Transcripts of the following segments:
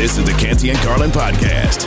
This is the Canty and Carlin podcast.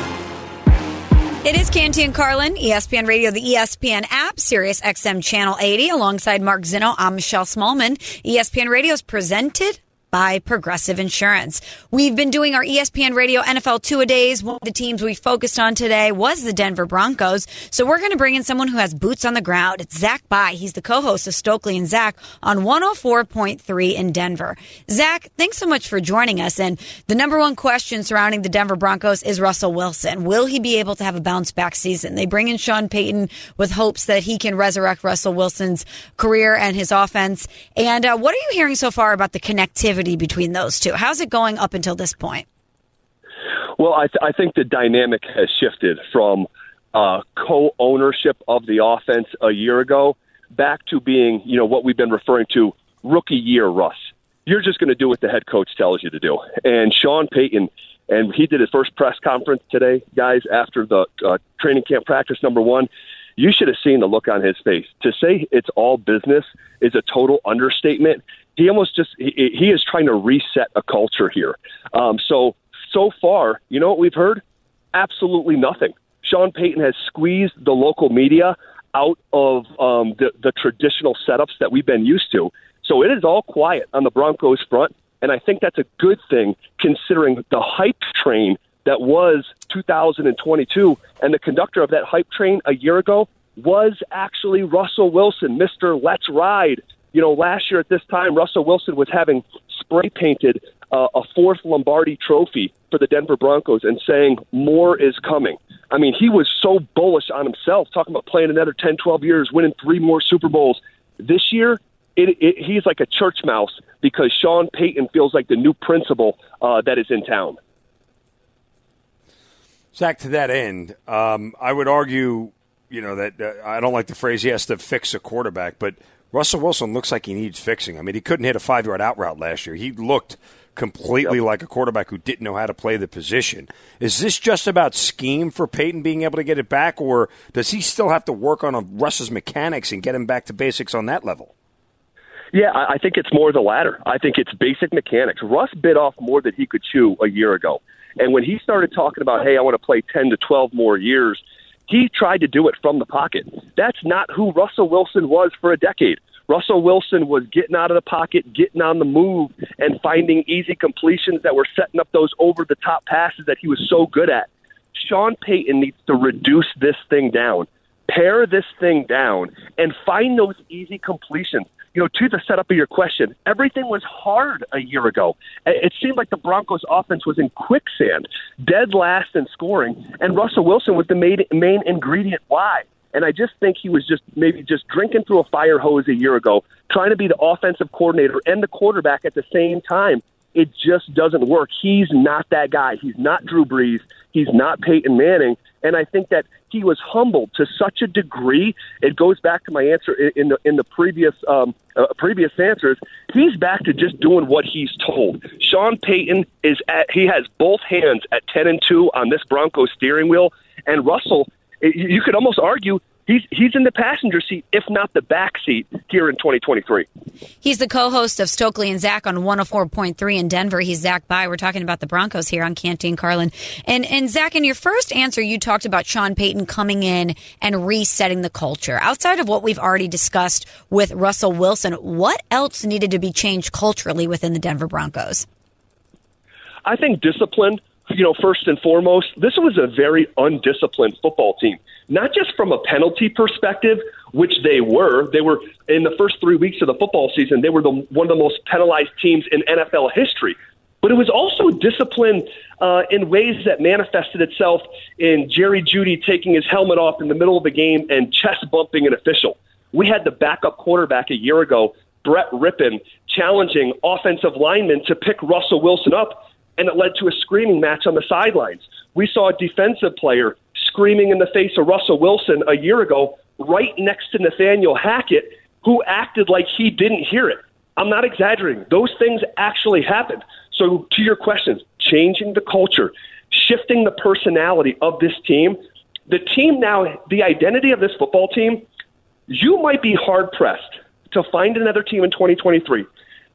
It is Canty and Carlin, ESPN Radio, the ESPN app, Sirius XM Channel 80. Alongside Mark Zinno, I'm Michelle Smallmon. ESPN Radio is presented by Progressive Insurance. We've been doing our ESPN Radio NFL two a days. One of the teams we focused on today was the Denver Broncos. So we're going to bring in someone who has boots on the ground. It's Zach Bye. He's the co-host of Stokely and Zach on 104.3 in Denver. Zach, thanks so much for joining us. And the number one question surrounding the Denver Broncos is Russell Wilson. Will he be able to have a bounce back season? They bring in Sean Payton with hopes that he can resurrect Russell Wilson's career and his offense. And uh, what are you hearing so far about the connectivity between those two. How's it going up until this point? Well, I, th- I think the dynamic has shifted from uh, co-ownership of the offense a year ago back to being, you know, what we've been referring to rookie year Russ. You're just going to do what the head coach tells you to do. And Sean Payton, and he did his first press conference today, guys, after the uh, training camp practice number one. You should have seen the look on his face. To say it's all business is a total understatement he almost just he, he is trying to reset a culture here. Um, so so far, you know what we've heard? Absolutely nothing. Sean Payton has squeezed the local media out of um, the, the traditional setups that we've been used to. So it is all quiet on the Broncos front, and I think that's a good thing considering the hype train that was 2022, and the conductor of that hype train a year ago was actually Russell Wilson, Mr. Let's Ride, you know, last year at this time, Russell Wilson was having spray painted uh, a fourth Lombardi trophy for the Denver Broncos and saying more is coming. I mean, he was so bullish on himself, talking about playing another 10, 12 years, winning three more Super Bowls. This year, it, it, he's like a church mouse because Sean Payton feels like the new principal uh, that is in town. Zach, to that end, um, I would argue, you know, that uh, I don't like the phrase he has to fix a quarterback, but – Russell Wilson looks like he needs fixing. I mean, he couldn't hit a five yard out route last year. He looked completely yep. like a quarterback who didn't know how to play the position. Is this just about scheme for Payton being able to get it back, or does he still have to work on Russ's mechanics and get him back to basics on that level? Yeah, I think it's more the latter. I think it's basic mechanics. Russ bit off more than he could chew a year ago. And when he started talking about, hey, I want to play 10 to 12 more years, he tried to do it from the pocket. That's not who Russell Wilson was for a decade. Russell Wilson was getting out of the pocket, getting on the move, and finding easy completions that were setting up those over the top passes that he was so good at. Sean Payton needs to reduce this thing down, pare this thing down, and find those easy completions. You know, to the setup of your question, everything was hard a year ago. It seemed like the Broncos' offense was in quicksand, dead last in scoring, and Russell Wilson was the main, main ingredient why. And I just think he was just maybe just drinking through a fire hose a year ago, trying to be the offensive coordinator and the quarterback at the same time. It just doesn't work. He's not that guy. He's not Drew Brees. He's not Peyton Manning. And I think that he was humbled to such a degree. It goes back to my answer in the in the previous um, uh, previous answers. He's back to just doing what he's told. Sean Payton is at he has both hands at ten and two on this Broncos steering wheel, and Russell you could almost argue he's he's in the passenger seat, if not the back seat, here in 2023. He's the co-host of Stokely and Zach on 104.3 in Denver. He's Zach Bye. We're talking about the Broncos here on Canty and Carlin. And and Zach, in your first answer, you talked about Sean Payton coming in and resetting the culture. Outside of what we've already discussed with Russell Wilson, what else needed to be changed culturally within the Denver Broncos? I think discipline you know, first and foremost, this was a very undisciplined football team. Not just from a penalty perspective, which they were. They were in the first three weeks of the football season. They were the, one of the most penalized teams in NFL history. But it was also discipline uh, in ways that manifested itself in Jerry Jeudy taking his helmet off in the middle of the game and chest bumping an official. We had the backup quarterback a year ago, Brett Rypien, challenging offensive linemen to pick Russell Wilson up and it led to a screaming match on the sidelines. We saw a defensive player screaming in the face of Russell Wilson a year ago, right next to Nathaniel Hackett, who acted like he didn't hear it. I'm not exaggerating. Those things actually happened. So, to your questions, changing the culture, shifting the personality of this team, the team now, the identity of this football team, you might be hard pressed to find another team in 2023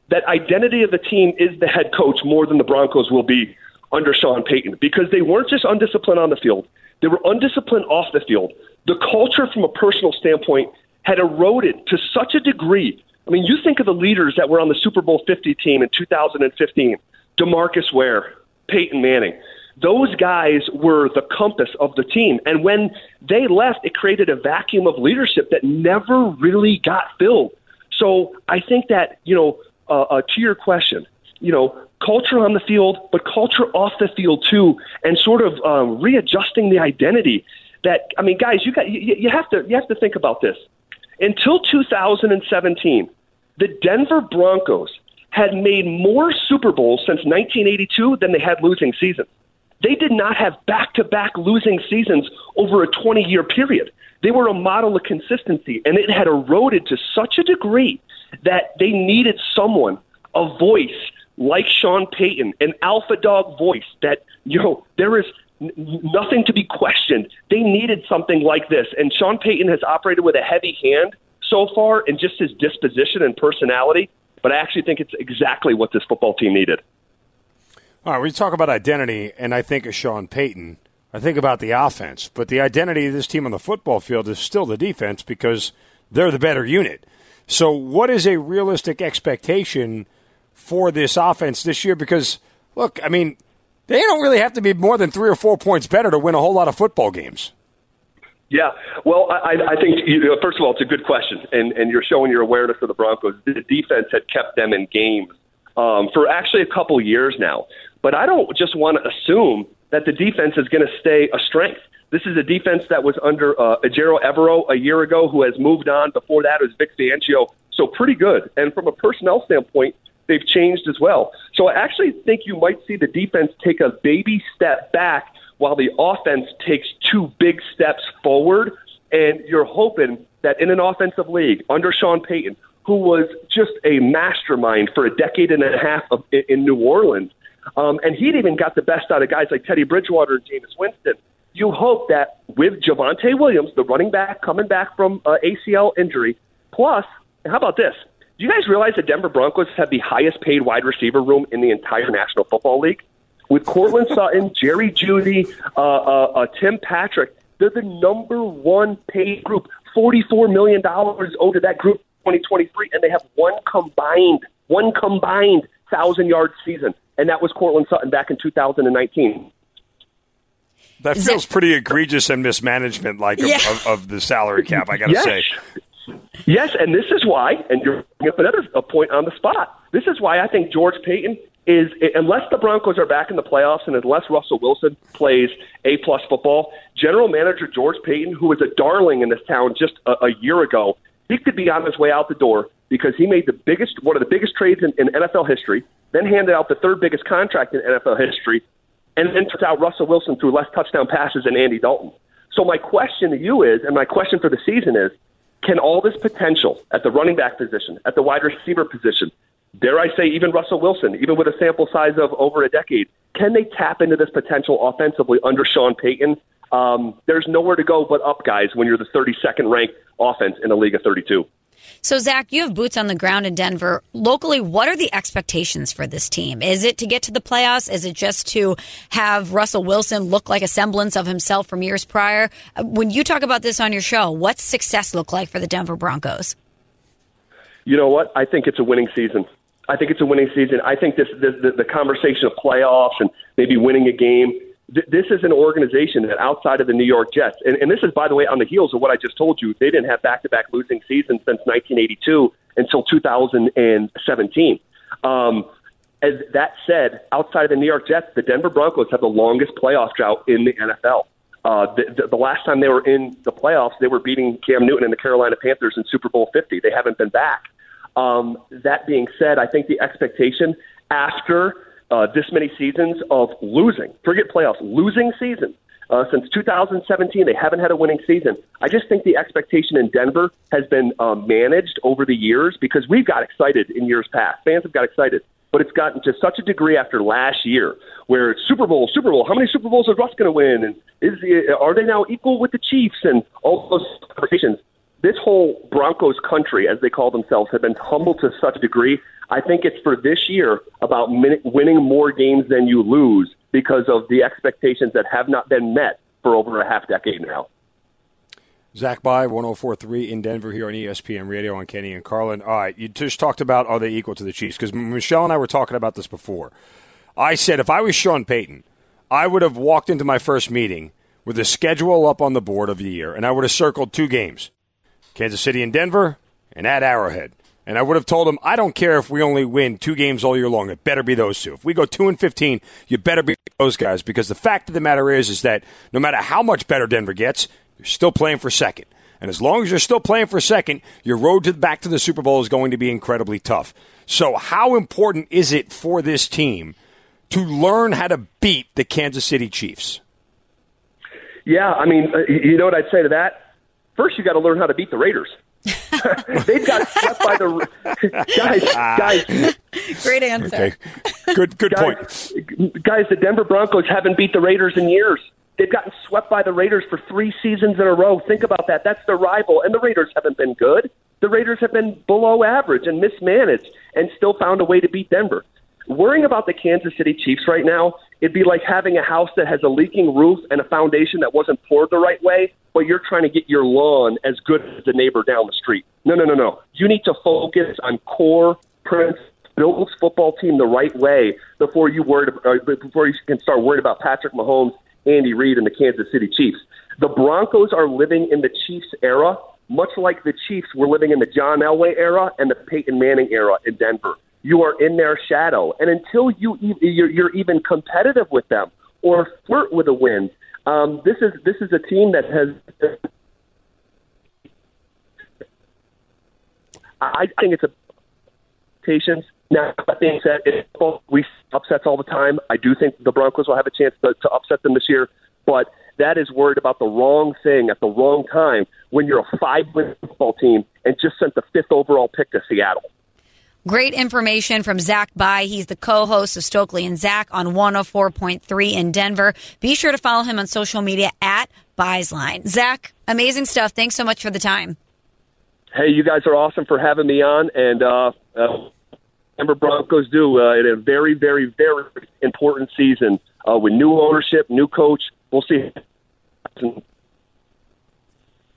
that identity of the team is the head coach more than the Broncos will be under Sean Payton because they weren't just undisciplined on the field, they were undisciplined off the field. The culture from a personal standpoint had eroded to such a degree. I mean, you think of the leaders that were on the Super Bowl 50 team in 2015 Demarcus Ware, Peyton Manning. Those guys were the compass of the team. And when they left, it created a vacuum of leadership that never really got filled. So I think that, you know, uh, uh, to your question, you know, culture on the field, but culture off the field too, and sort of um, readjusting the identity. That I mean, guys, you got you, you have to you have to think about this. Until 2017, the Denver Broncos had made more Super Bowls since 1982 than they had losing seasons. They did not have back to back losing seasons over a 20 year period. They were a model of consistency, and it had eroded to such a degree that they needed someone, a voice like Sean Payton, an alpha dog voice that, you know, there is nothing to be questioned. They needed something like this. And Sean Payton has operated with a heavy hand so far in just his disposition and personality. But I actually think it's exactly what this football team needed. All right, we talk about identity, and I think of Sean Payton. I think about the offense, but the identity of this team on the football field is still the defense because they're the better unit. So, what is a realistic expectation for this offense this year? Because, look, I mean, they don't really have to be more than three or four points better to win a whole lot of football games. Yeah, well, I, I think you know, first of all, it's a good question, and and you're showing your awareness of the Broncos. The defense had kept them in games um, for actually a couple years now, but I don't just want to assume that the defense is going to stay a strength. This is a defense that was under uh, Ejiro Evero a year ago, who has moved on. Before that, it was Vic Fangio, so pretty good. And from a personnel standpoint, they've changed as well. So I actually think you might see the defense take a baby step back while the offense takes two big steps forward. And you're hoping that in an offensive league under Sean Payton, who was just a mastermind for a decade and a half of, in New Orleans, um, and he'd even got the best out of guys like Teddy Bridgewater and Jameis Winston. You hope that with Javonte Williams, the running back coming back from uh, ACL injury, plus, how about this? Do you guys realize the Denver Broncos have the highest paid wide receiver room in the entire National Football League? With Courtland Sutton, Jerry Jeudy, uh, uh, uh, Tim Patrick, they're the number one paid group. $44 million owed to that group 2023, and they have one combined, one combined thousand yard season, and that was Courtland Sutton back in 2019. That feels pretty egregious and mismanagement, like yeah. of, of, of, the salary cap. I got to yes. say. Yes, and this is why, and you're bringing up another a point on the spot. This is why I think George Paton is, unless the Broncos are back in the playoffs and unless Russell Wilson plays A plus football, General Manager George Paton, who was a darling in this town just a, a year ago, he could be on his way out the door because he made the biggest, one of the biggest trades in, in NFL history, then handed out the third biggest contract in NFL history, and then took out Russell Wilson through less touchdown passes than Andy Dalton. So my question to you is, and my question for the season is, can all this potential at the running back position, at the wide receiver position, dare I say even Russell Wilson, even with a sample size of over a decade, can they tap into this potential offensively under Sean Payton? Um, there's nowhere to go but up, guys, when you're the 32nd ranked offense in a league of 32. So, Zach, you have boots on the ground in Denver. Locally, what are the expectations for this team? Is it to get to the playoffs? Is it just to have Russell Wilson look like a semblance of himself from years prior? Uh, when you talk about this on your show, what's success look like for the Denver Broncos? You know what? I think it's a winning season. I think it's a winning season. I think this, this the, the conversation of playoffs and maybe winning a game this is an organization that outside of the New York Jets, and, and this is, by the way, on the heels of what I just told you, they didn't have back to back losing seasons since 1982 until 2017. Um, as that said, outside of the New York Jets, the Denver Broncos have the longest playoff drought in the NFL. Uh, the, the, the last time they were in the playoffs, they were beating Cam Newton and the Carolina Panthers in Super Bowl 50. They haven't been back. Um, that being said, I think the expectation after uh, this many seasons of losing. Forget playoffs, losing season. Uh, since 2017, they haven't had a winning season. I just think the expectation in Denver has been um, managed over the years because we've got excited in years past. Fans have got excited, but it's gotten to such a degree after last year where it's Super Bowl, Super Bowl. How many Super Bowls is Russ going to win? And is are they now equal with the Chiefs? And all those conversations. This whole Broncos country, as they call themselves, have been humbled to such a degree I think it's for this year about winning more games than you lose because of the expectations that have not been met for over a half decade now. Zach Bye, 1043 in Denver here on ESPN Radio on Canty and Carlin. All right, you just talked about are they equal to the Chiefs? Because Michelle and I were talking about this before. I said if I was Sean Payton, I would have walked into my first meeting with the schedule up on the board of the year, and I would have circled two games Kansas City and Denver, and at Arrowhead. And I would have told him, I don't care if we only win two games all year long. It better be those two. If we go two and fifteen, you better be those guys. Because the fact of the matter is, is that no matter how much better Denver gets, you're still playing for second. And as long as you're still playing for second, your road to back to the Super Bowl is going to be incredibly tough. So, how important is it for this team to learn how to beat the Kansas City Chiefs? Yeah, I mean, uh, you know what I'd say to that? First, you got to learn how to beat the Raiders. They've got swept by the guys. Guys, great answer. Okay. Good, good guys, point. Guys, the Denver Broncos haven't beat the Raiders in years. They've gotten swept by the Raiders for three seasons in a row. Think about that. That's their rival, and the Raiders haven't been good. The Raiders have been below average and mismanaged, and still found a way to beat Denver. Worrying about the Kansas City Chiefs right now, it'd be like having a house that has a leaking roof and a foundation that wasn't poured the right way, but you're trying to get your lawn as good as the neighbor down the street. No, no, no, no. You need to focus on core principles. Build this football team the right way before you worry, uh, before you can start worrying about Patrick Mahomes, Andy Reid, and the Kansas City Chiefs. The Broncos are living in the Chiefs era, much like the Chiefs were living in the John Elway era and the Peyton Manning era in Denver you are in their shadow. And until you you're, you're even competitive with them or flirt with a win, um, this is this is a team that has. I think it's a patience. Now, that being said, we upsets all the time. I do think the Broncos will have a chance to, to upset them this year, but that is worried about the wrong thing at the wrong time when you're a five-win football team and just sent the fifth overall pick to Seattle. Great information from Zach Bye. He's the co-host of Stokely and Zach on 104.3 in Denver. Be sure to follow him on social media at Bye's Line. Zach, amazing stuff. Thanks so much for the time. Hey, you guys are awesome for having me on, and uh, uh, Denver Broncos do uh, in a very, very, very important season uh, with new ownership, new coach. We'll see.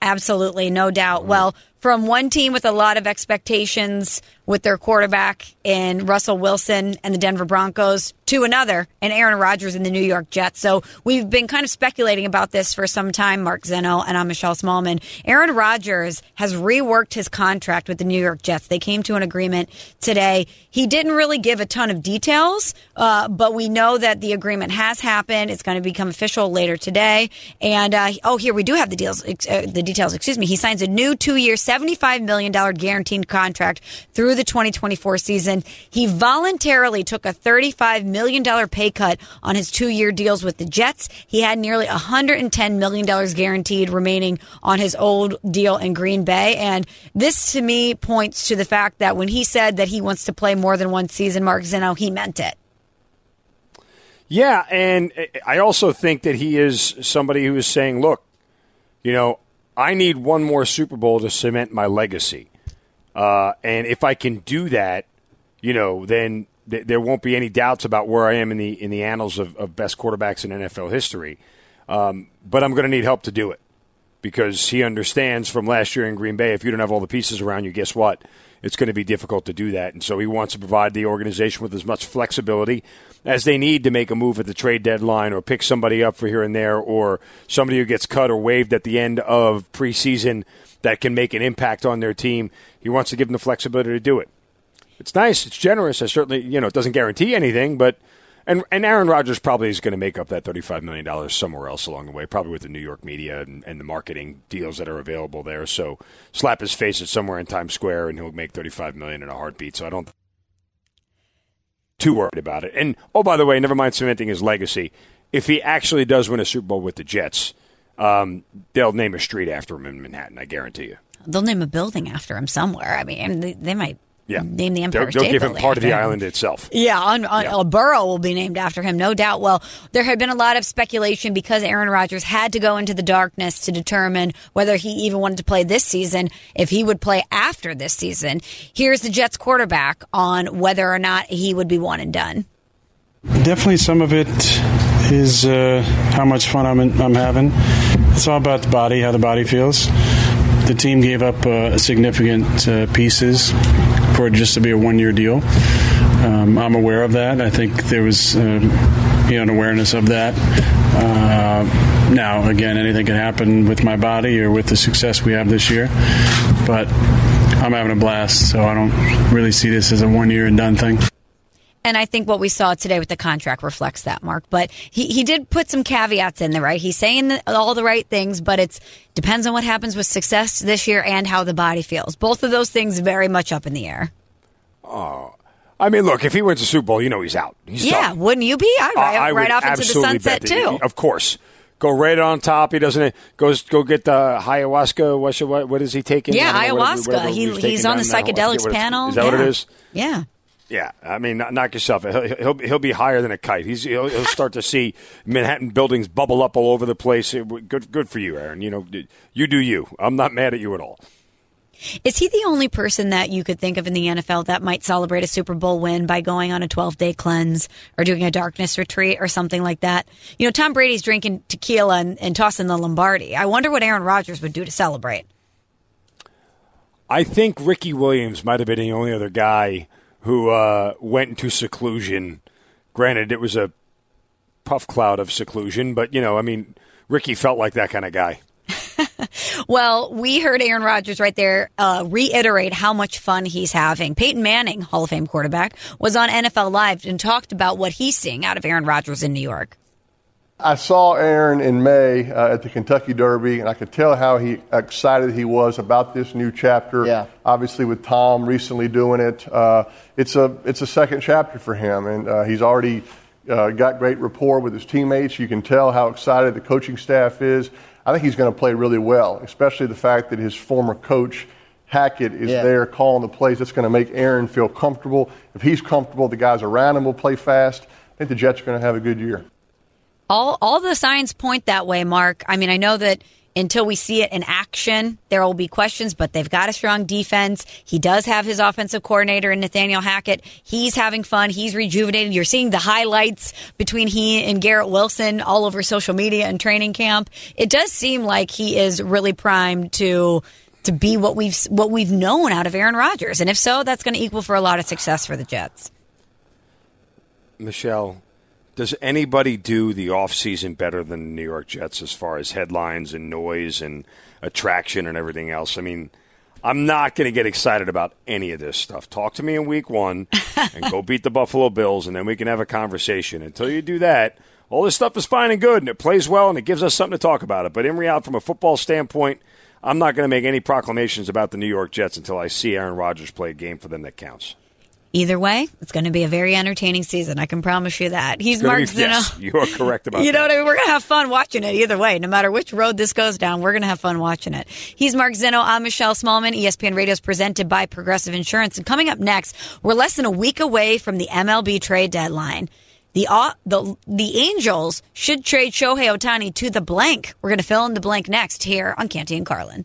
Absolutely, no doubt. Well, from one team with a lot of expectations with their quarterback in Russell Wilson and the Denver Broncos to another and Aaron Rodgers in the New York Jets. So we've been kind of speculating about this for some time, Mark Zinno and I'm Michelle Smallmon. Aaron Rodgers has reworked his contract with the New York Jets. They came to an agreement today. He didn't really give a ton of details, uh, but we know that the agreement has happened. It's going to become official later today. And uh, oh, here we do have the deals, uh, the details. Excuse me. He signs a new two-year, $75 million guaranteed contract through the 2024 season. He voluntarily took a $35 million pay cut on his two year deals with the Jets. He had nearly $110 million guaranteed remaining on his old deal in Green Bay. And this to me points to the fact that when he said that he wants to play more than one season, Mark Zinno, he meant it. Yeah, and I also think that he is somebody who is saying, look, you know, I need one more Super Bowl to cement my legacy. Uh, and if I can do that, you know, then th- there won't be any doubts about where I am in the in the annals of, of best quarterbacks in NFL history. Um, but I'm going to need help to do it because he understands from last year in Green Bay. If you don't have all the pieces around you, guess what? It's going to be difficult to do that. And so he wants to provide the organization with as much flexibility as they need to make a move at the trade deadline or pick somebody up for here and there or somebody who gets cut or waived at the end of preseason that can make an impact on their team. He wants to give them the flexibility to do it. It's nice. It's generous. I certainly, you know, it doesn't guarantee anything, but and and Aaron Rodgers probably is going to make up that thirty-five million dollars somewhere else along the way, probably with the New York media and, and, the marketing deals that are available there. So slap his face at somewhere in Times Square, and he'll make thirty-five million in a heartbeat. So I don't too worried about it. And oh, by the way, never mind cementing his legacy. If he actually does win a Super Bowl with the Jets, um, they'll name a street after him in Manhattan. I guarantee you. They'll name a building after him somewhere. I mean, they, they might yeah. name the Empire they'll, State they'll give him part of the island itself. Yeah, on, on Yeah. a borough will be named after him, no doubt. Well, there had been a lot of speculation because Aaron Rodgers had to go into the darkness to determine whether he even wanted to play this season, if he would play after this season. Here's the Jets quarterback on whether or not he would be one and done. Definitely, some of it is uh, how much fun I'm, in, I'm having. It's all about the body, how the body feels. The team gave up uh, significant uh, pieces for it just to be a one year deal. Um, I'm aware of that. I think there was uh, you know, an awareness of that. Uh, now, again, anything can happen with my body or with the success we have this year, but I'm having a blast, so I don't really see this as a one year and done thing. And I think what we saw today with the contract reflects that, Mark. But he, he did put some caveats in there, right? He's saying the, all the right things, but it's depends on what happens with success this year and how the body feels. Both of those things very much up in the air. Oh, I mean, look, if he wins the Super Bowl, you know he's out. He's yeah, done. wouldn't you be? I'd right, I right off into the sunset too. Of course, go right on top. He doesn't goes go get the ayahuasca. What, what, what is he taking? Yeah, ayahuasca. Whatever, whatever he, he's on the psychedelics panel. Is that yeah. what it is? Yeah. Yeah, I mean, knock yourself. He'll, he'll, he'll be higher than a kite. He's he'll, he'll, start to see Manhattan buildings bubble up all over the place. Good, good for you, Aaron. You know, you do you. I'm not mad at you at all. Is he the only person that you could think of in the NFL that might celebrate a Super Bowl win by going on a 12 day cleanse or doing a darkness retreat or something like that? You know, Tom Brady's drinking tequila and, and tossing the Lombardi. I wonder what Aaron Rodgers would do to celebrate. I think Ricky Williams might have been the only other guy who uh, went into seclusion. Granted, it was a puff cloud of seclusion, but, you know, I mean, Ricky felt like that kind of guy. well, we heard Aaron Rodgers right there uh, reiterate how much fun he's having. Peyton Manning, Hall of Fame quarterback, was on NFL Live and talked about what he's seeing out of Aaron Rodgers in New York. I saw Aaron in May uh, at the Kentucky Derby, and I could tell how he excited he was about this new chapter. Yeah. Obviously, with Tom recently doing it, uh, it's a it's a second chapter for him, and uh, he's already uh, got great rapport with his teammates. You can tell how excited the coaching staff is. I think he's going to play really well, especially the fact that his former coach. Hackett is Yeah. there calling the plays. That's going to make Aaron feel comfortable. If he's comfortable, the guys around him will play fast. I think the Jets are going to have a good year. All all the signs point that way, Mark. I mean, I know that until we see it in action, there will be questions, but they've got a strong defense. He does have his offensive coordinator in Nathaniel Hackett. He's having fun. He's rejuvenated. You're seeing the highlights between he and Garrett Wilson all over social media and training camp. It does seem like he is really primed to to be what we've what we've known out of Aaron Rodgers. And if so, that's going to equal for a lot of success for the Jets. Michelle, does anybody do the offseason better than the New York Jets as far as headlines and noise and attraction and everything else? I mean, I'm not going to get excited about any of this stuff. Talk to me in week one and go beat the Buffalo Bills, and then we can have a conversation. Until you do that, all this stuff is fine and good, and it plays well, and it gives us something to talk about it. But in reality, from a football standpoint, I'm not going to make any proclamations about the New York Jets until I see Aaron Rodgers play a game for them that counts. Either way, it's going to be a very entertaining season. I can promise you that. He's Mark Zinno. yes, you are correct about that. You know what I mean? We're going to have fun watching it either way. No matter which road this goes down, we're going to have fun watching it. He's Mark Zinno. I'm Michelle Smallmon. ESPN Radio is presented by Progressive Insurance. And coming up next, we're less than a week away from the MLB trade deadline. The, uh, the the Angels should trade Shohei Ohtani to the blank. We're going to fill in the blank next here on Canty and Carlin.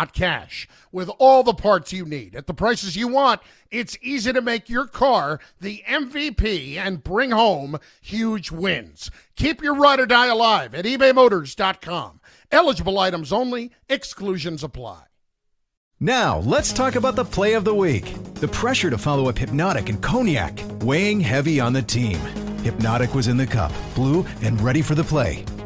not cash. With all the parts you need at the prices you want, it's easy to make your car the MVP and bring home huge wins. Keep your ride or die alive at ebaymotors.com. Eligible items only, exclusions apply. Now, let's talk about the play of the week. The pressure to follow up Hypnotic and Cognac, weighing heavy on the team. Hypnotic was in the cup, blue, and ready for the play.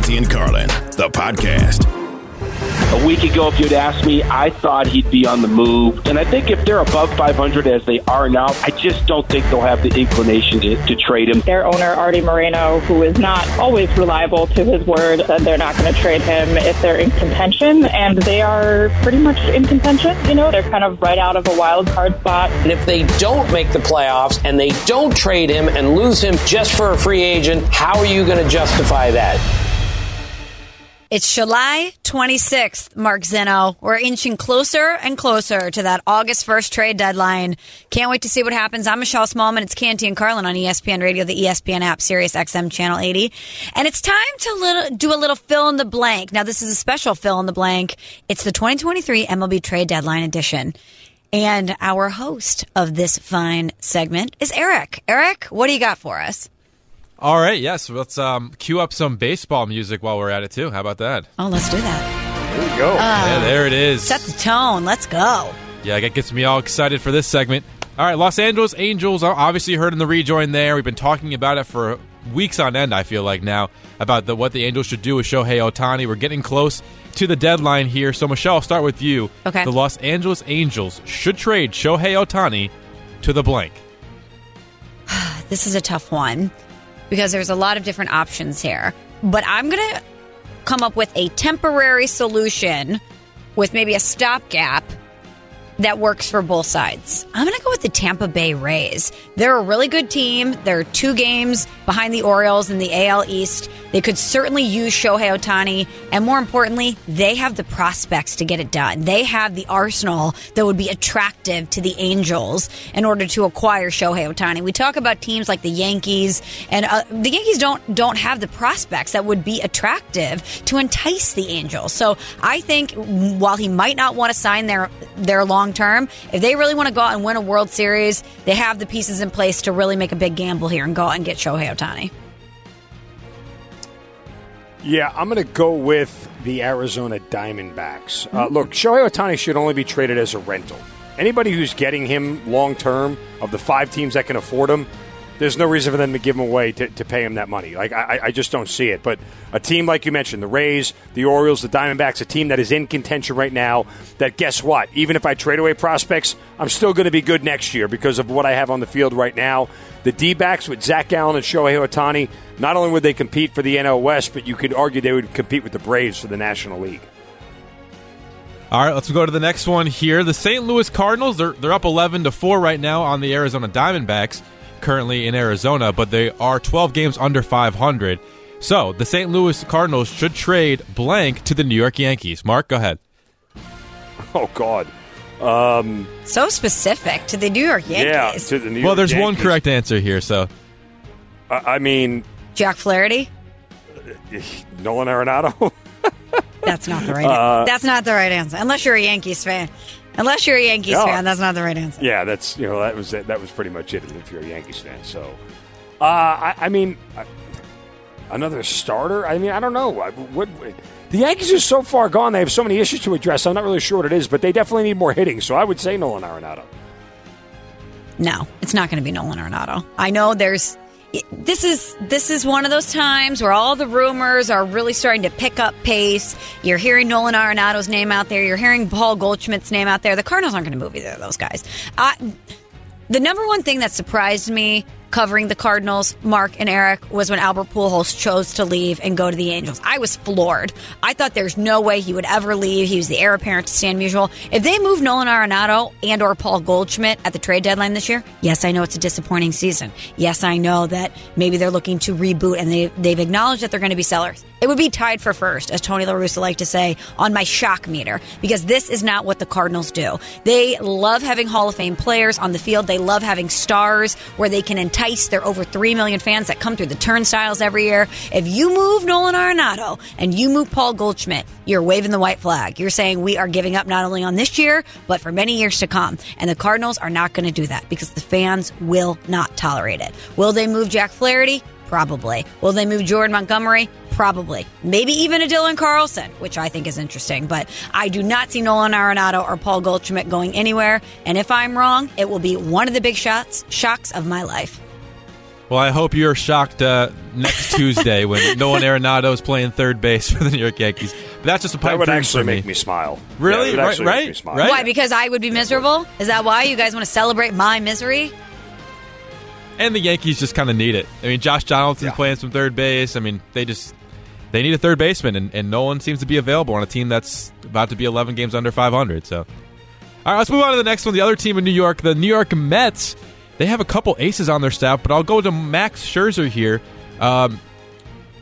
Canty and Carlin, the podcast. A week ago, if you'd asked me, I thought he'd be on the move. And I think if they're above 500 as they are now, I just don't think they'll have the inclination to, to trade him. Their owner, Arte Moreno, who is not always reliable to his word, said they're not going to trade him if they're in contention. And they are pretty much in contention. You know, they're kind of right out of a wild card spot. And if they don't make the playoffs and they don't trade him and lose him just for a free agent, how are you going to justify that? It's July 26th, Mark Zinno. We're inching closer and closer to that August 1st trade deadline. Can't wait to see what happens. I'm Michelle Smallmon. It's Canty and Carlin on ESPN Radio, the ESPN app, Sirius XM Channel 80. And it's time to little, do a little fill in the blank. Now, this is a special fill in the blank. It's the 2023 MLB Trade Deadline Edition. And our host of this fine segment is Eric. Eric, what do you got for us? All right, yes. Let's um, cue up some baseball music while we're at it too. How about that? Oh, let's do that. There you go. Uh, yeah, there it is. Set the tone. Let's go. Yeah, that gets me all excited for this segment. All right, Los Angeles Angels obviously heard in the rejoin there. We've been talking about it for weeks on end, I feel like now, about the, what the Angels should do with Shohei Ohtani. We're getting close to the deadline here. So, Michelle, I'll start with you. Okay. The Los Angeles Angels should trade Shohei Ohtani to the blank. This is a tough one because there's a lot of different options here. But I'm going to come up with a temporary solution with maybe a stopgap that works for both sides. I'm going to go with the Tampa Bay Rays. They're a really good team. They're two games behind the Orioles in the AL East. They could certainly use Shohei Ohtani. And more importantly, they have the prospects to get it done. They have the arsenal that would be attractive to the Angels in order to acquire Shohei Ohtani. We talk about teams like the Yankees, and uh, the Yankees don't don't have the prospects that would be attractive to entice the Angels. So I think while he might not want to sign their their long term, if they really want to go out and win a World Series, they have the pieces in place to really make a big gamble here and go out and get Shohei Ohtani. Yeah, I'm going to go with the Arizona Diamondbacks. Uh, look, Shohei Ohtani should only be traded as a rental. Anybody who's getting him long term of the five teams that can afford him, there's no reason for them to give him away to, to pay him that money. Like I, I just don't see it. But a team like you mentioned, the Rays, the Orioles, the Diamondbacks, a team that is in contention right now. That guess what? Even if I trade away prospects, I'm still going to be good next year because of what I have on the field right now. The D backs with Zac Gallen and Shohei Ohtani, not only would they compete for the NL West, but you could argue they would compete with the Braves for the National League. All right, let's go to the next one here. The St. Louis Cardinals, they're, they're up 11 to 4 right now on the Arizona Diamondbacks, currently in Arizona, but they are 12 games under 500. So the St. Louis Cardinals should trade blank to the New York Yankees. Mark, go ahead. Oh, God. Um, So specific to the New York Yankees. Yeah, to the New York. well, York there's one correct answer here, so. I, I mean, Jack Flaherty. Nolan Arenado. That's not the right. Uh, that's not the right answer. Unless you're a Yankees fan. Unless you're a Yankees Yeah. fan, that's not the right answer. yeah, that's you know that was it. that was pretty much it. If you're a Yankees fan, so uh, I, I mean, uh, another starter. I mean, I don't know. I- What the Yankees are so far gone. They have so many issues to address. I'm not really sure what it is, but they definitely need more hitting. So I would say Nolan Arenado. No, it's not going to be Nolan Arenado. I know there's. This is this is one of those times where all the rumors are really starting to pick up pace. You're hearing Nolan Arenado's name out there. You're hearing Paul Goldschmidt's name out there. The Cardinals aren't going to move either of those guys. I, the number one thing that surprised me covering the Cardinals, Mark and Eric, was when Albert Pujols chose to leave and go to the Angels. I was floored. I thought there's no way he would ever leave. He was the heir apparent to Stan Musial. If they move Nolan Arenado and or Paul Goldschmidt at the trade deadline this year, yes, I know it's a disappointing season. Yes, I know that maybe they're looking to reboot and they, they've acknowledged that they're going to be sellers. It would be tied for first, as Tony La Russa liked to say, on my shock meter, because this is not what the Cardinals do. They love having Hall of Fame players on the field. They love having stars where they can entice their over 3 million fans that come through the turnstiles every year. If you move Nolan Arenado and you move Paul Goldschmidt, you're waving the white flag. You're saying we are giving up not only on this year, but for many years to come. And the Cardinals are not going to do that because the fans will not tolerate it. Will they move Jack Flaherty? Probably. Will they move Jordan Montgomery? Probably. Maybe even a Dylan Carlson, which I think is interesting. But I do not see Nolan Arenado or Paul Goldschmidt going anywhere. And if I'm wrong, it will be one of the big shots, shocks of my life. Well, I hope you're shocked uh, next Tuesday when Nolan Arenado is playing third base for the New York Yankees. But that's just a pipe That would actually me. make me smile. Really? Yeah, Right- right? smile. Right? Why? Because I would be miserable? Is that why you guys want to celebrate my misery? And the Yankees just kind of need it. I mean, Josh Donaldson's playing some third base. I mean, they just they need a third baseman, and, and no one seems to be available on a team that's about to be 11 games under 500. So, all right, let's move on to the next one. The other team in New York, the New York Mets. They have a couple aces on their staff, but I'll go to Max Scherzer here. Um,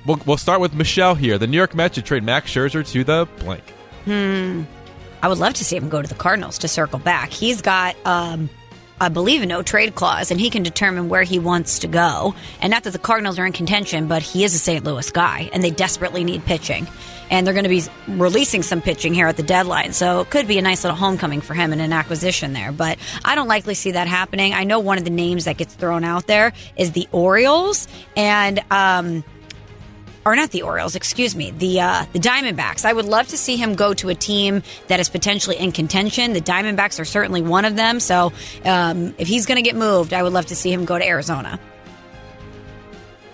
we'll, we'll start with Michelle here. The New York Mets should trade Max Scherzer to the blank. Hmm. I would love to see him go to the Cardinals to circle back. He's got, um, I believe, a no trade clause, and he can determine where he wants to go. And not that the Cardinals are in contention, but he is a St. Louis guy, and they desperately need pitching. And they're going to be releasing some pitching here at the deadline. So it could be a nice little homecoming for him and an acquisition there. But I don't likely see that happening. I know one of the names that gets thrown out there is the Orioles. And, um, or not the Orioles, excuse me, the uh, the Diamondbacks. I would love to see him go to a team that is potentially in contention. The Diamondbacks are certainly one of them. So um, if he's going to get moved, I would love to see him go to Arizona.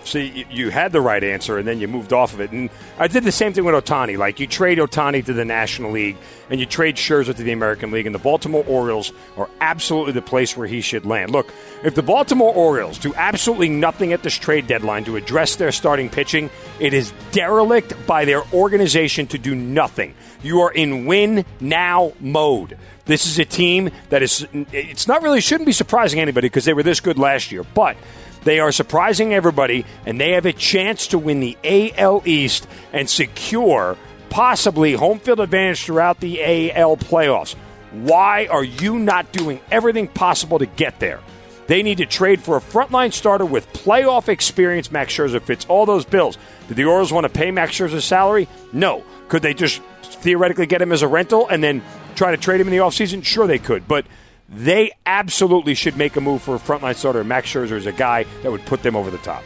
See, you- had the right answer, and then you moved off of it. And I did the same thing with Ohtani. Like you trade Ohtani to the National League, and you trade Scherzer to the American League, and the Baltimore Orioles are absolutely the place where he should land. Look, if the Baltimore Orioles do absolutely nothing at this trade deadline to address their starting pitching, it is derelict by their organization to do nothing. You are in win now mode. This is a team that is. It's not really shouldn't be surprising anybody because they were this good last year, but. They are surprising everybody, and they have a chance to win the AL East and secure possibly home field advantage throughout the AL playoffs. Why are you not doing everything possible to get there? They need to trade for a frontline starter with playoff experience. Max Scherzer fits all those bills. Do the Orioles want to pay Max Scherzer's salary? No. Could they just theoretically get him as a rental and then try to trade him in the offseason? Sure, they could. But they absolutely should make a move for a frontline starter. And Max Scherzer is a guy that would put them over the top.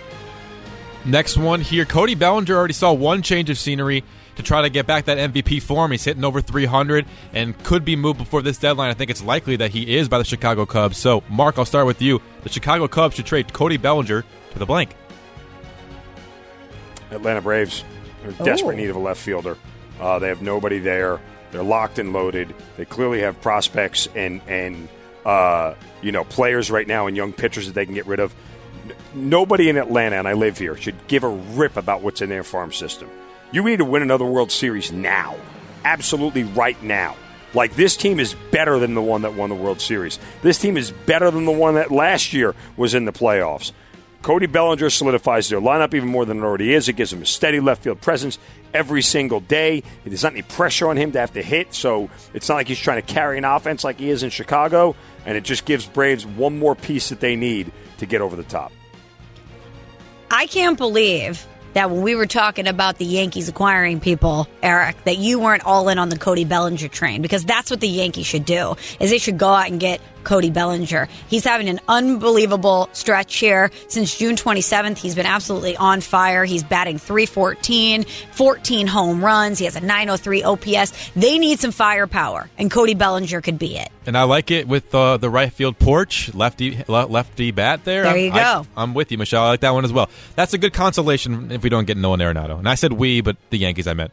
Next one here. Cody Bellinger already saw one change of scenery to try to get back that MVP form. He's hitting over 300 and could be moved before this deadline. I think it's likely that he is by the Chicago Cubs. So, Mark, I'll start with you. The Chicago Cubs should trade Cody Bellinger to the blank. Atlanta Braves are in Oh. desperate need of a left fielder. Uh, they have nobody there. They're locked and loaded. They clearly have prospects and and uh, you know players right now and young pitchers that they can get rid of. Nobody in Atlanta, and I live here, should give a rip about what's in their farm system. You need to win another World Series now, absolutely right now. Like this team is better than the one that won the World Series. This team is better than the one that last year was in the playoffs. Cody Bellinger solidifies their lineup even more than it already is. It gives them a steady left field presence every single day. There's not any pressure on him to have to hit, so it's not like he's trying to carry an offense like he is in Chicago. And it just gives Braves one more piece that they need to get over the top. I can't believe that when we were talking about the Yankees acquiring people, Eric, that you weren't all in on the Cody Bellinger train because that's what the Yankees should do. Is they should go out and get Cody Bellinger. He's having an unbelievable stretch here since June 27th. He's been absolutely on fire. He's batting 314, 14 home runs. He has a 903 OPS. They need some firepower, and Cody Bellinger could be it. And I like it with uh, the right field porch, lefty lefty bat there. There I'm- you go. I, am with you, Michelle. I like that one as well. That's a good consolation if we don't get Nolan Arenado. And I said we, but the Yankees I meant.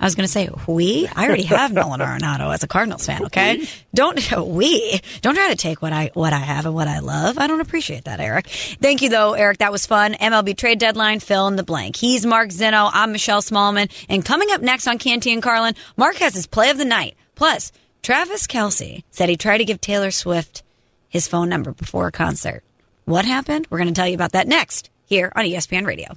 I was going to say we. I already have Nolan Arenado as a Cardinals fan. Okay, don't we? Don't try to take what I what I have and what I love. I don't appreciate that, Eric. Thank you though, Eric. That was fun. MLB trade deadline. Fill in the blank. He's Mark Zinno. I'm Michelle Smallmon. And coming up next on Canty and Carlin, Mark has his play of the night. Plus, Travis Kelce said he tried to give Taylor Swift his phone number before a concert. What happened? We're going to tell you about that next here on ESPN Radio.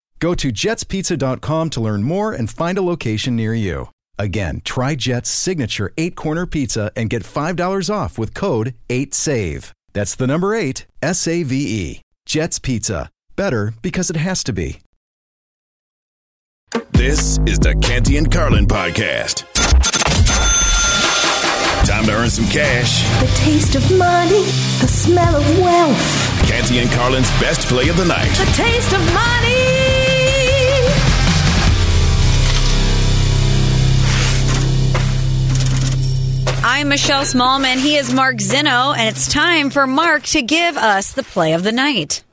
Go to jetspizza.com to learn more and find a location near you. Again, try Jet's signature eight corner pizza and get $5 off with code 8SAVE. That's the number eight, S A V E. Jet's Pizza. Better because it has to be. This is the Canty and Carlin podcast. Time to earn some cash. The taste of money, the smell of wealth. Canty and Carlin's best play of the night. The taste of money. I'm Michelle Smallmon. He is Mark Zinno, and it's time for Mark to give us the play of the night.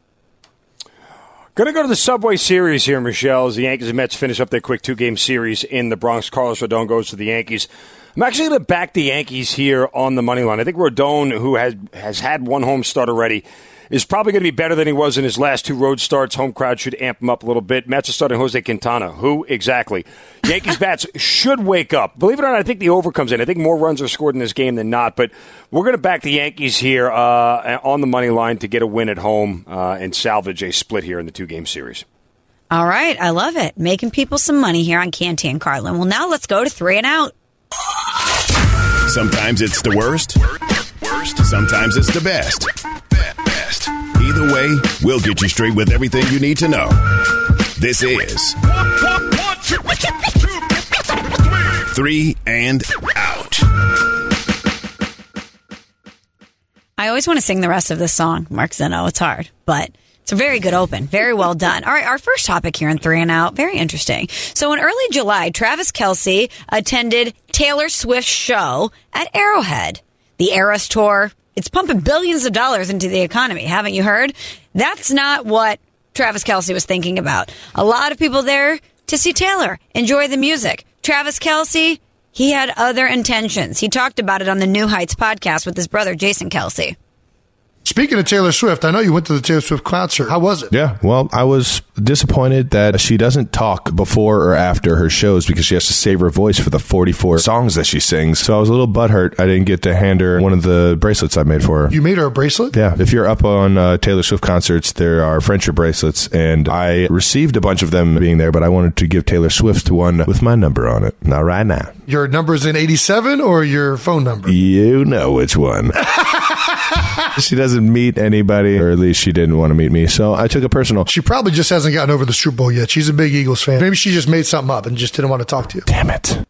Going to go to the Subway Series here, Michelle, as the Yankees and Mets finish up their quick two game series in the Bronx. Carlos Rodon goes to the Yankees. I'm actually going to back the Yankees here on the money line. I think Rodon, who has, has had one home start already, is probably going to be better than he was in his last two road starts. Home crowd should amp him up a little bit. Mets are starting Jose Quintana. Who exactly? Yankees bats should wake up. Believe it or not, I think the over comes in. I think more runs are scored in this game than not. But we're going to back the Yankees here uh, on the money line to get a win at home uh, and salvage a split here in the two game series. All right, I love it. Making people some money here on Canty and Carlin. Well, now let's go to three and out. Sometimes it's the worst. Worst. Sometimes it's the best. Either way, we'll get you straight with everything you need to know. This is Three and Out. I always want to sing the rest of this song, Mark Zinno. It's hard, but it's a very good open. Very well done. All right, our first topic here in Three and Out, very interesting. So in early July, Travis Kelce attended Taylor Swift's show at Arrowhead. The Eras Tour, it's pumping billions of dollars into the economy. Haven't you heard? That's not what Travis Kelce was thinking about. A lot of people there to see Taylor, enjoy the music. Travis Kelce, he had other intentions. He talked about it on the New Heights podcast with his brother, Jason Kelce. Speaking of Taylor Swift, I know you went to the Taylor Swift concert. How was it? Yeah, well, I was disappointed that she doesn't talk before or after her shows because she has to save her voice for the 44 songs that she sings. So I was a little butthurt I didn't get to hand her one of the bracelets I made for her. You made her a bracelet? Yeah, if you're up on uh, Taylor Swift concerts, there are friendship bracelets, and I received a bunch of them being there, but I wanted to give Taylor Swift one with my number on it. Not right now. Your number's in 87 or your phone number? You know which one. she doesn't meet anybody, or at least she didn't want to meet me, so I took it personal. She probably just hasn't gotten over the Super Bowl yet. She's a big Eagles fan. Maybe she just made something up and just didn't want to talk to you. Damn it.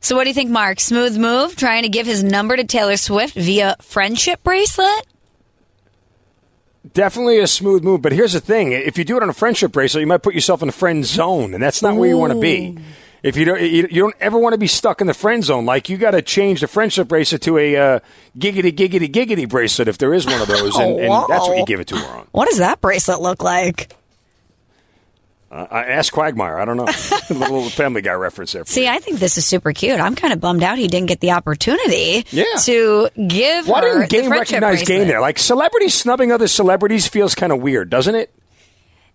So, what do you think, Mark? Smooth move, trying to give his number to Taylor Swift via friendship bracelet? Definitely a smooth move, but here's the thing: if you do it on a friendship bracelet, you might put yourself in a friend zone, and that's not where you want to be. If you don't, you, you don't ever want to be stuck in the friend zone. Like you got to change the friendship bracelet to a uh, giggity giggity giggity bracelet if there is one of those, and, and that's what you give it to her on. What does that bracelet look like? Uh, I asked Quagmire. I don't know. a little Family Guy reference there. See, I think this is super cute. I'm kind of bummed out he didn't get the opportunity Yeah. to give Why didn't game recognize bracelet. game there? Like celebrities snubbing other celebrities feels kind of weird, doesn't it?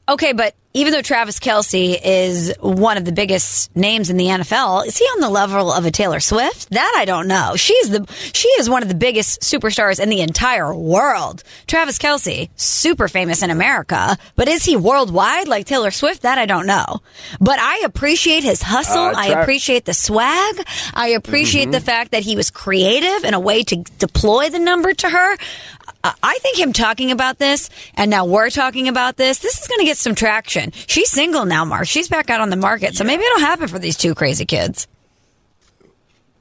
Okay, but even though Travis Kelce is one of the biggest names in the NFL, is he on the level of a Taylor Swift? That I don't know. She's the she is one of the biggest superstars in the entire world. Travis Kelce, super famous in America, but is he worldwide like Taylor Swift? That I don't know. But I appreciate his hustle. Uh, I appreciate the swag. I appreciate Mm-hmm. the fact that he was creative in a way to deploy the number to her. I think him talking about this, and now we're talking about this, this is going to get some traction. She's single now, Mark. She's back out on the market, so maybe it'll happen for these two crazy kids.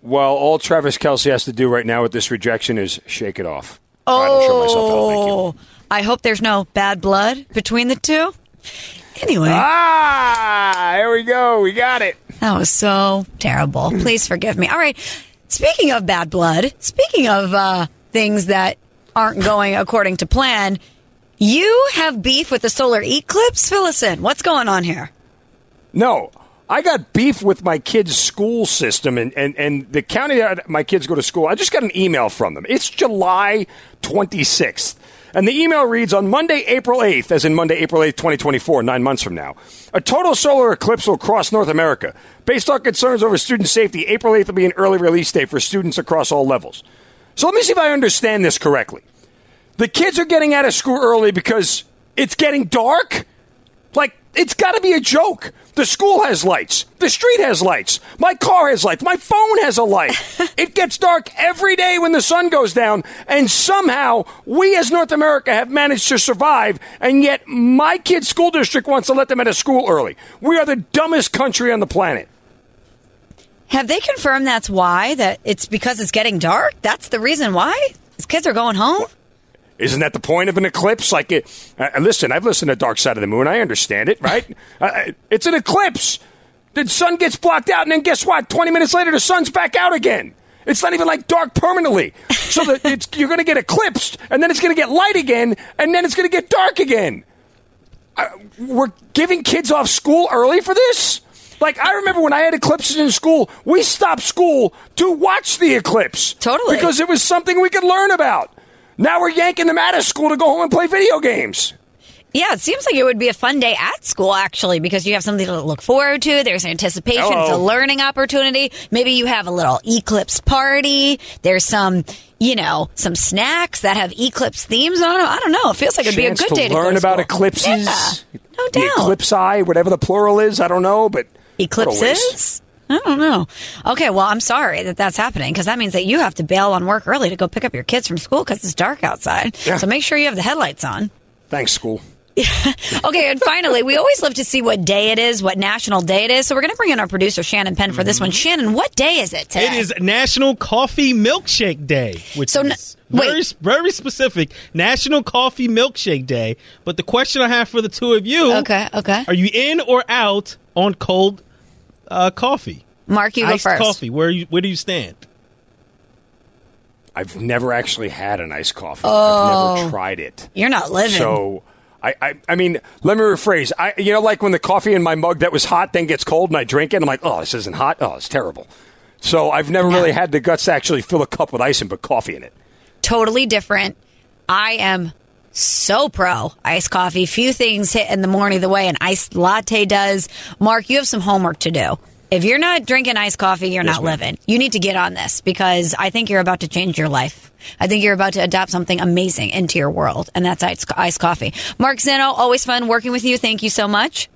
Well, all Travis Kelce has to do right now with this rejection is shake it off. All right, I'll show myself. Thank you. Oh, I hope there's no bad blood between the two. Anyway, Ah, there we go. We got it. that was so terrible. Please forgive me. All right. Speaking of bad blood, speaking of uh, things that aren't going according to plan, you have beef with the solar eclipse. Us in. What's going on here? No, I got beef with my kids' school system and, and, and the county that my kids go to school. I just got an email from them. It's July 26th. And the email reads on Monday, April 8th, as in Monday, April 8th, 2024, nine months from now, a total solar eclipse will cross North America. Based on concerns over student safety, April 8th will be an early release date for students across all levels. So let me see if I understand this correctly. The kids are getting out of school early because it's getting dark? Like, it's got to be a joke. The school has lights. The street has lights. My car has lights. My phone has a light. it gets dark every day when the sun goes down, and somehow we as North America have managed to survive, and yet my kid's school district wants to let them out of school early. We are the dumbest country on the planet. Have they confirmed that's why? That it's because it's getting dark? That's the reason why? These kids are going home? Isn't that the point of an eclipse? Like, it, uh, listen, I've listened to Dark Side of the Moon. I understand it, right? uh, it's an eclipse. The sun gets blocked out, and then guess what? Twenty minutes later, the sun's back out again. It's not even like dark permanently. So that it's, you're going to get eclipsed, and then it's going to get light again, and then it's going to get dark again. Uh, we're giving kids off school early for this. Like I remember when I had eclipses in school, we stopped school to watch the eclipse. Totally. Because it was something we could learn about. Now we're yanking them out of school to go home and play video games. Yeah, it seems like it would be a fun day at school, actually, because you have something to look forward to. There's anticipation. It's a learning opportunity. Maybe you have a little eclipse party. There's some, you know, some snacks that have eclipse themes on them. I don't know. It feels like it'd be a good to day to learn about eclipses. Yeah, no The doubt. eclipse eye, whatever the plural is, I don't know, but what a waste. Eclipses? I don't know. Okay, well, I'm sorry that that's happening because that means that you have to bail on work early to go pick up your kids from school because it's dark outside. Yeah. So make sure you have the headlights on. Thanks, school. Okay, and finally, we always love to see what day it is, what national day it is. So we're going to bring in our producer, Shannon Penn, for this one. Mm-hmm. Shannon, what day is it today? It is National Coffee Milkshake Day, which So n- is very, very specific. National Coffee Milkshake Day. But the question I have for the two of you: Okay, okay. Are you in or out on cold uh, coffee? Mark, you go Iced first. coffee. Where you, where do you stand? I've never actually had an iced coffee. Oh. I've never tried it. You're not living. So I, I, I mean, let me rephrase. I, you know, like when the coffee in my mug that was hot then gets cold and I drink it, I'm like, oh, this isn't hot. Oh, it's terrible. So I've never really had the guts to actually fill a cup with ice and put coffee in it. totally different. I am so pro iced coffee. Few things hit in the morning the way an iced latte does. Mark, you have some homework to do. If you're not drinking iced coffee, you're not living. You need to get on this because I think you're about to change your life. I think you're about to adopt something amazing into your world, and that's iced, iced coffee. Mark Zinno, always fun working with you. Thank you so much.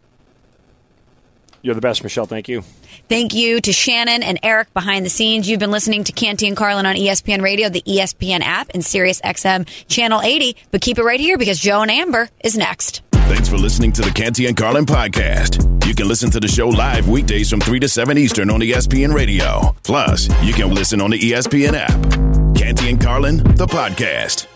You're the best, Michelle. Thank you. Thank you to Shannon and Eric behind the scenes. You've been listening to Canty and Carlin on ESPN Radio, the ESPN app, and Sirius XM Channel 80. But keep it right here because Joe and Amber is next. Thanks for listening to the Canty and Carlin podcast. You can listen to the show live weekdays from 3 to 7 Eastern on ESPN Radio. Plus, you can listen on the ESPN app. Canty and Carlin, the podcast.